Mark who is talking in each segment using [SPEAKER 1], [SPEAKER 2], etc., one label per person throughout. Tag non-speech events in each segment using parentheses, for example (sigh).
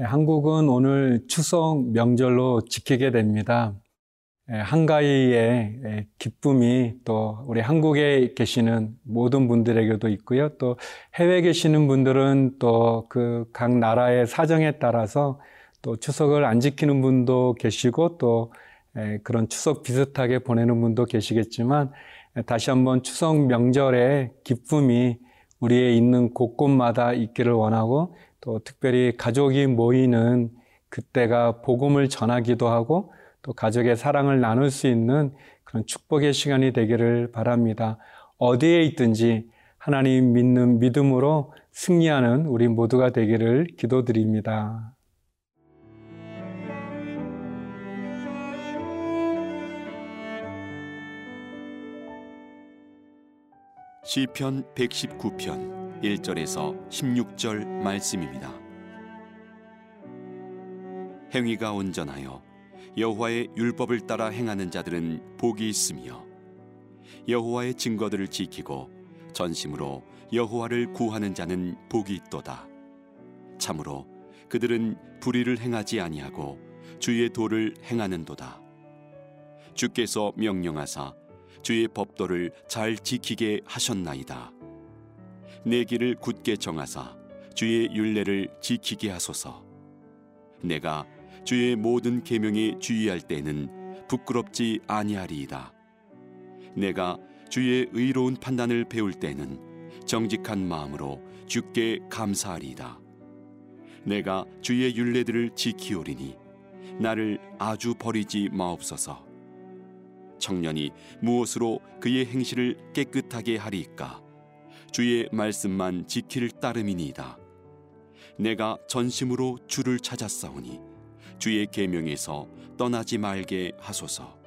[SPEAKER 1] 예, 한국은 오늘 추석 명절로 지키게 됩니다. 예, 한가위의 예, 기쁨이 또 우리 한국에 계시는 모든 분들에게도 있고요. 또 해외에 계시는 분들은 또 그 각 나라의 사정에 따라서 또 추석을 안 지키는 분도 계시고 또 그런 추석 비슷하게 보내는 분도 계시겠지만 다시 한번 추석 명절의 기쁨이 우리의 있는 곳곳마다 있기를 원하고 또 특별히 가족이 모이는 그때가 복음을 전하기도 하고 또 가족의 사랑을 나눌 수 있는 그런 축복의 시간이 되기를 바랍니다. 어디에 있든지 하나님 믿는 믿음으로 승리하는 우리 모두가 되기를 기도드립니다.
[SPEAKER 2] 시편 119편 1절에서 16절 말씀입니다. 행위가 온전하여 여호와의 율법을 따라 행하는 자들은 복이 있으며 여호와의 증거들을 지키고 전심으로 여호와를 구하는 자는 복이 있도다. 참으로 그들은 불의를 행하지 아니하고 주의 도를 행하는도다. 주께서 명령하사 주의 법도를 잘 지키게 하셨나이다. 내 길을 굳게 정하사 주의 윤례를 지키게 하소서. 내가 주의 모든 계명에 주의할 때는 부끄럽지 아니하리이다. 내가 주의 의로운 판단을 배울 때는 정직한 마음으로 주께 감사하리이다. 내가 주의 윤례들을 지키오리니 나를 아주 버리지 마옵소서. 청년이 무엇으로 그의 행실을 깨끗하게 하리까 주의 말씀만 지킬 따름이니이다. 내가 전심으로 주를 찾았사오니 주의 계명에서 떠나지 말게 하소서.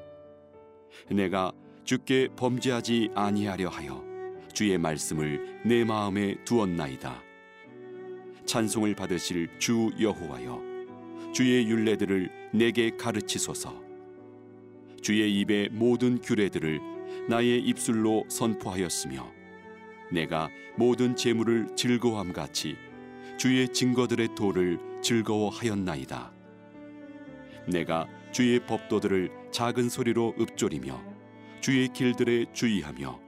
[SPEAKER 2] 내가 주께 범죄하지 아니하려 하여 주의 말씀을 내 마음에 두었나이다. 찬송을 받으실 주 여호와여 주의 윤례들을 내게 가르치소서. 주의 입의 모든 규례들을 나의 입술로 선포하였으며 내가 모든 재물을 즐거함 같이 주의 증거들의 도를 즐거워하였나이다. 내가 주의 법도들을 작은 소리로 읊조리며 주의 길들에 주의하며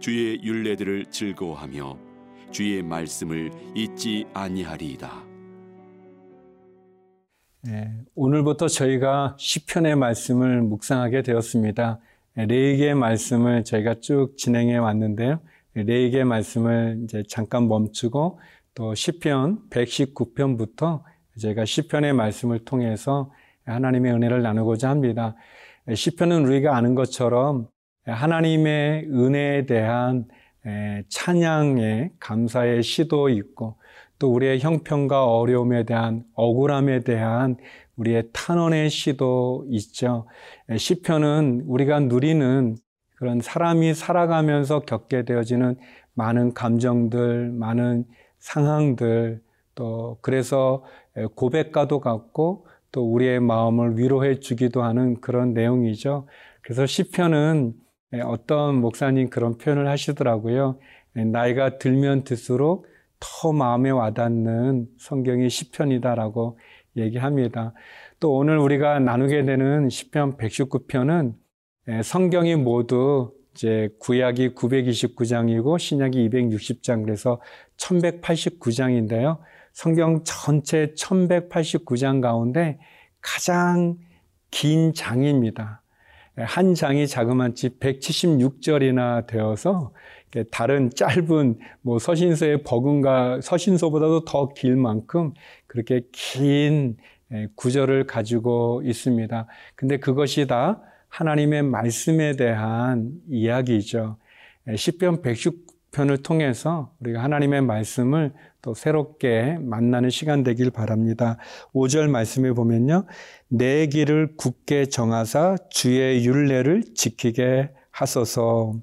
[SPEAKER 2] 주의 윤례들을 즐거워하며 주의 말씀을 잊지 아니하리이다.
[SPEAKER 1] 네, 오늘부터 저희가 시편의 말씀을 묵상하게 되었습니다. 네 개의 말씀을 저희가 쭉 진행해 왔는데요. 네 개의 말씀을 이제 잠깐 멈추고 또 시편 119편부터 저희가 시편의 말씀을 통해서 하나님의 은혜를 나누고자 합니다. 시편은 우리가 아는 것처럼 하나님의 은혜에 대한 찬양의 감사의 시도 있고 또 우리의 형편과 어려움에 대한 억울함에 대한 우리의 탄원의 시도 있죠. 시편은 우리가 누리는 그런 사람이 살아가면서 겪게 되어지는 많은 감정들, 많은 상황들, 또 그래서 고백과도 같고 또 우리의 마음을 위로해 주기도 하는 그런 내용이죠. 그래서 시편은 어떤 목사님 그런 표현을 하시더라고요. 나이가 들면 들수록 더 마음에 와닿는 성경이 시편이다라고 얘기합니다. 또 오늘 우리가 나누게 되는 시편 119편은 성경이 모두 이제 구약이 929장이고 신약이 260장 그래서 1189장인데요. 성경 전체 1189장 가운데 가장 긴 장입니다. 한 장이 자그마치 176절이나 되어서 다른 짧은 뭐 서신서의 버금가 서신서보다도 더 길 만큼 그렇게 긴 구절을 가지고 있습니다. 근데 그것이 다 하나님의 말씀에 대한 이야기죠. 시편 110편을 통해서 우리가 하나님의 말씀을 또 새롭게 만나는 시간 되길 바랍니다. 5절 말씀에 보면요. 내 길을 굳게 정하사 주의 윤례를 지키게 하소서.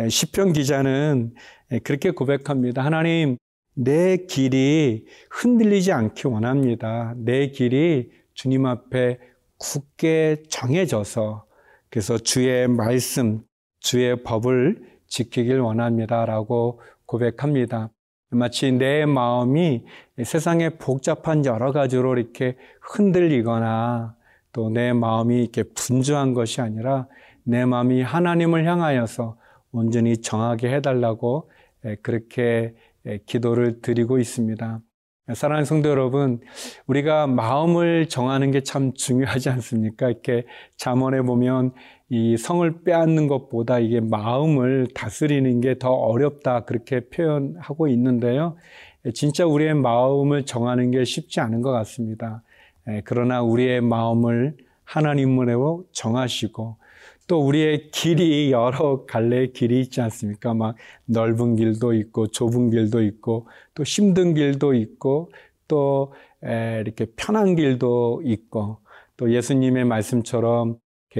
[SPEAKER 1] 예, 시편 기자는 예, 그렇게 고백합니다. 하나님, 내 길이 흔들리지 않기 원합니다. 내 길이 주님 앞에 굳게 정해져서 그래서 주의 말씀, 주의 법을 지키길 원합니다 라고 고백합니다. 마치 내 마음이 세상의 복잡한 여러 가지로 이렇게 흔들리거나 또 내 마음이 이렇게 분주한 것이 아니라 내 마음이 하나님을 향하여서 온전히 정하게 해달라고 그렇게 기도를 드리고 있습니다. 사랑하는 성도 여러분, 우리가 마음을 정하는 게 참 중요하지 않습니까? 이렇게 잠언에 보면 이 성을 빼앗는 것보다 이게 마음을 다스리는 게 더 어렵다 그렇게 표현하고 있는데요. 진짜 우리의 마음을 정하는 게 쉽지 않은 것 같습니다. 그러나 우리의 마음을 하나님으로 정하시고 또 우리의 길이 여러 갈래의 길이 있지 않습니까? 막 넓은 길도 있고 좁은 길도 있고 또 힘든 길도 있고 또 이렇게 편한 길도 있고 또 예수님의 말씀처럼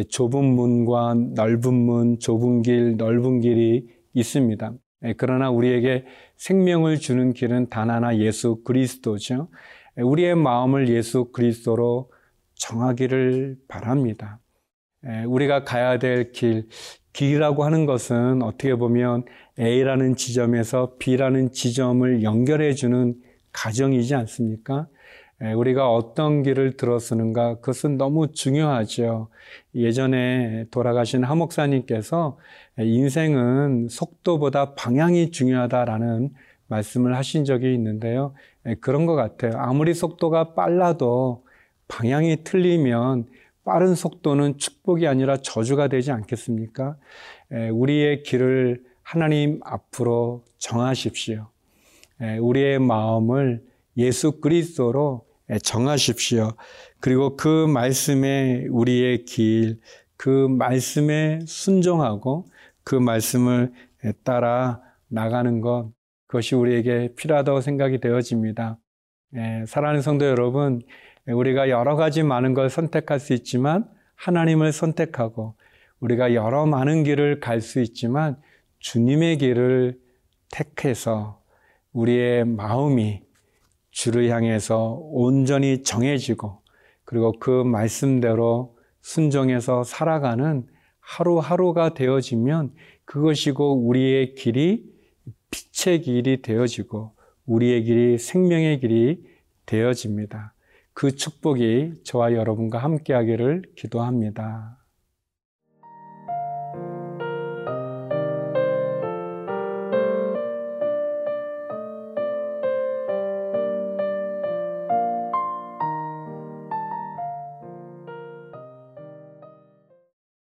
[SPEAKER 1] 좁은 문과 넓은 문, 좁은 길, 넓은 길이 있습니다. 그러나 우리에게 생명을 주는 길은 단 하나 예수 그리스도죠. 우리의 마음을 예수 그리스도로 정하기를 바랍니다. 우리가 가야 될 길, 길이라고 하는 것은 어떻게 보면 A라는 지점에서 B라는 지점을 연결해 주는 가정이지 않습니까? 우리가 어떤 길을 들어서는가 그것은 너무 중요하죠. 예전에 돌아가신 하목사님께서 인생은 속도보다 방향이 중요하다라는 말씀을 하신 적이 있는데요. 그런 것 같아요. 아무리 속도가 빨라도 방향이 틀리면 빠른 속도는 축복이 아니라 저주가 되지 않겠습니까? 우리의 길을 하나님 앞으로 정하십시오. 우리의 마음을 예수 그리스도로 정하십시오. 그리고 그 말씀에 우리의 길, 그 말씀에 순종하고 그 말씀을 따라 나가는 것, 그것이 우리에게 필요하다고 생각이 되어집니다. 사랑하는 성도 여러분, 우리가 여러 가지 많은 걸 선택할 수 있지만 하나님을 선택하고 우리가 여러 많은 길을 갈 수 있지만 주님의 길을 택해서 우리의 마음이 주를 향해서 온전히 정해지고 그리고 그 말씀대로 순종해서 살아가는 하루하루가 되어지면 그것이고 우리의 길이 빛의 길이 되어지고 우리의 길이 생명의 길이 되어집니다. 그 축복이 저와 여러분과 함께 하기를 기도합니다.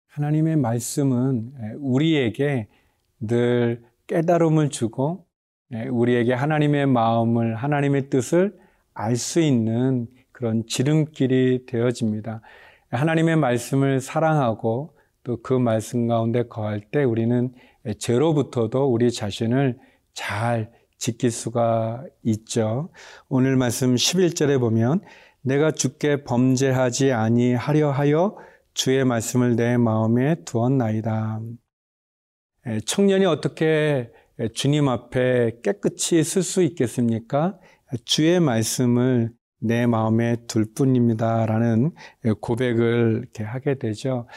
[SPEAKER 1] 하나님의 말씀은 우리에게 늘 깨달음을 주고 우리에게 하나님의 마음을, 하나님의 뜻을 알 수 있는 그런 지름길이 되어집니다. 하나님의 말씀을 사랑하고 또 그 말씀 가운데 거할 때 우리는 죄로부터도 우리 자신을 잘 지킬 수가 있죠. 오늘 말씀 11절에 보면 내가 주께 범죄하지 아니하려 하여 주의 말씀을 내 마음에 두었나이다. 청년이 어떻게 주님 앞에 깨끗이 쓸 수 있겠습니까? 주의 말씀을 내 마음에 둘 뿐입니다. 라는 고백을 이렇게 하게 되죠.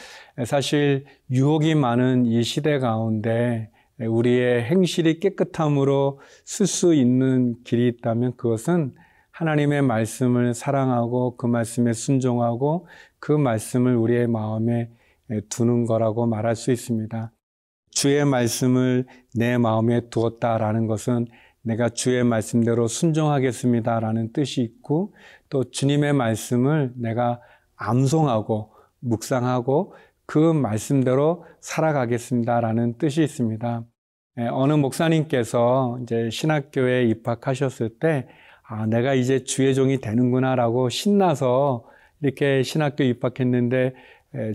[SPEAKER 1] 사실 유혹이 많은 이 시대 가운데 우리의 행실이 깨끗함으로 쓸 수 있는 길이 있다면 그것은 하나님의 말씀을 사랑하고 그 말씀에 순종하고 그 말씀을 우리의 마음에 두는 거라고 말할 수 있습니다. 주의 말씀을 내 마음에 두었다라는 것은 내가 주의 말씀대로 순종하겠습니다라는 뜻이 있고 또 주님의 말씀을 내가 암송하고 묵상하고 그 말씀대로 살아가겠습니다라는 뜻이 있습니다. 예, 어느 목사님께서 이제 신학교에 입학하셨을 때 아, 내가 이제 주의 종이 되는구나라고 신나서 이렇게 신학교 입학했는데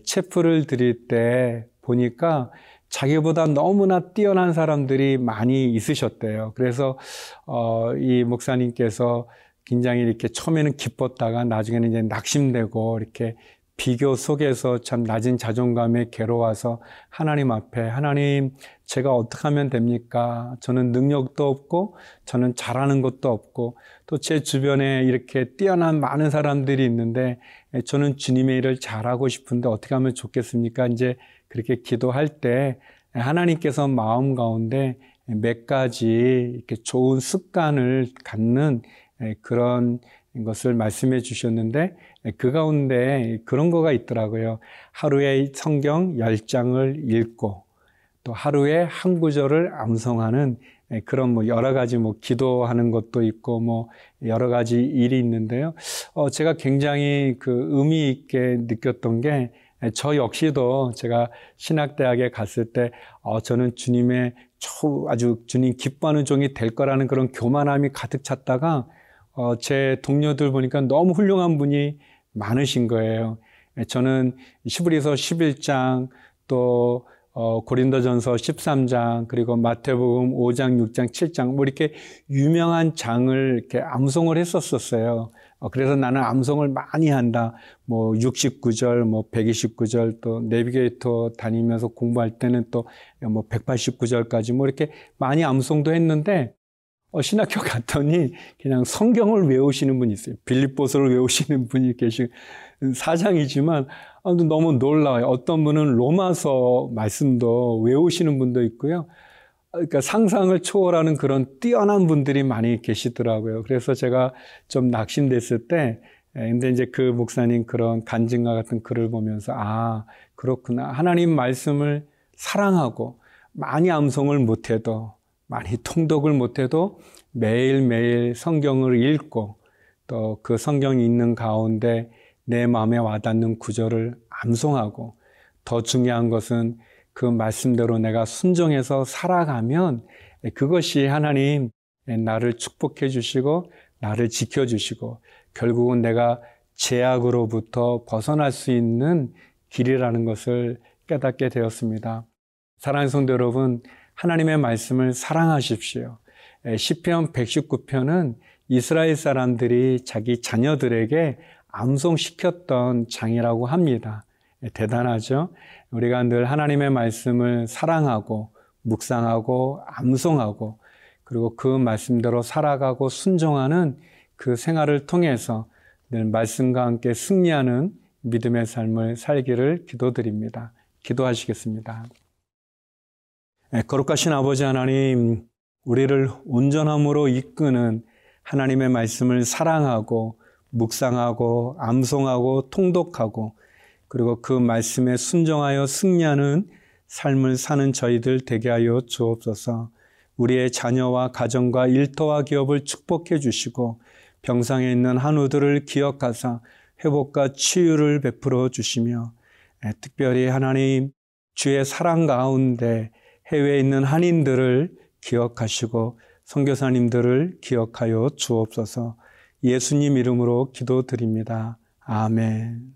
[SPEAKER 1] 체프를 드릴 때 보니까 자기보다 너무나 뛰어난 사람들이 많이 있으셨대요. 그래서 어, 이 목사님께서 굉장히 이렇게 처음에는 기뻤다가 나중에는 이제 낙심되고 이렇게 비교 속에서 참 낮은 자존감에 괴로워서 하나님 앞에 하나님 제가 어떻게 하면 됩니까? 저는 능력도 없고 저는 잘하는 것도 없고 또 제 주변에 이렇게 뛰어난 많은 사람들이 있는데 저는 주님의 일을 잘하고 싶은데 어떻게 하면 좋겠습니까? 이제 그렇게 기도할 때 하나님께서 마음 가운데 몇 가지 이렇게 좋은 습관을 갖는 그런 것을 말씀해 주셨는데 그 가운데 그런 거가 있더라고요. 하루에 성경 10장을 읽고 또 하루에 한 구절을 암송하는 그런 뭐 여러 가지 뭐 기도하는 것도 있고 뭐 여러 가지 일이 있는데요. 어 제가 굉장히 그 의미 있게 느꼈던 게 저 역시도 제가 신학대학에 갔을 때 어, 저는 주님의 아주 주님 기뻐하는 종이 될 거라는 그런 교만함이 가득 찼다가 어, 제 동료들 보니까 너무 훌륭한 분이 많으신 거예요. 저는 시브리서 11장 또 어, 고린도전서 13장 그리고 마태복음 5장, 6장, 7장 뭐 이렇게 유명한 장을 이렇게 암송을 했었었어요. 어, 그래서 나는 암송을 많이 한다. 뭐 69절, 뭐 129절 또 내비게이터 다니면서 공부할 때는 또 뭐 189절까지 뭐 이렇게 많이 암송도 했는데 어, 신학교 (laughs) 갔더니 그냥 성경을 외우시는 분이 있어요. 빌립보서를 외우시는 분이 계시 사장이지만 너무 놀라워요. 어떤 분은 로마서 말씀도 외우시는 분도 있고요. 그러니까 상상을 초월하는 그런 뛰어난 분들이 많이 계시더라고요. 그래서 제가 좀 낙심됐을 때, 예, 근데 이제 그 목사님 그런 간증과 같은 글을 보면서, 아, 그렇구나. 하나님 말씀을 사랑하고, 많이 암송을 못해도, 많이 통독을 못해도 매일매일 성경을 읽고, 또 그 성경이 있는 가운데 내 마음에 와닿는 구절을 암송하고 더 중요한 것은 그 말씀대로 내가 순종해서 살아가면 그것이 하나님 나를 축복해 주시고 나를 지켜 주시고 결국은 내가 제약으로부터 벗어날 수 있는 길이라는 것을 깨닫게 되었습니다. 사랑하는 성도 여러분, 하나님의 말씀을 사랑하십시오. 시편 119편은 이스라엘 사람들이 자기 자녀들에게 암송시켰던 장이라고 합니다. 예, 대단하죠? 우리가 늘 하나님의 말씀을 사랑하고 묵상하고 암송하고 그리고 그 말씀대로 살아가고 순종하는 그 생활을 통해서 늘 말씀과 함께 승리하는 믿음의 삶을 살기를 기도드립니다. 기도하시겠습니다. 예, 거룩하신 아버지 하나님, 우리를 온전함으로 이끄는 하나님의 말씀을 사랑하고 묵상하고 암송하고 통독하고 그리고 그 말씀에 순종하여 승리하는 삶을 사는 저희들 되게 하여 주옵소서. 우리의 자녀와 가정과 일터와 기업을 축복해 주시고 병상에 있는 한우들을 기억하사 회복과 치유를 베풀어 주시며 특별히 하나님 주의 사랑 가운데 해외에 있는 한인들을 기억하시고 선교사님들을 기억하여 주옵소서. 예수님 이름으로 기도드립니다. 아멘.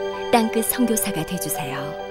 [SPEAKER 3] 땅끝 성교사가 되주세요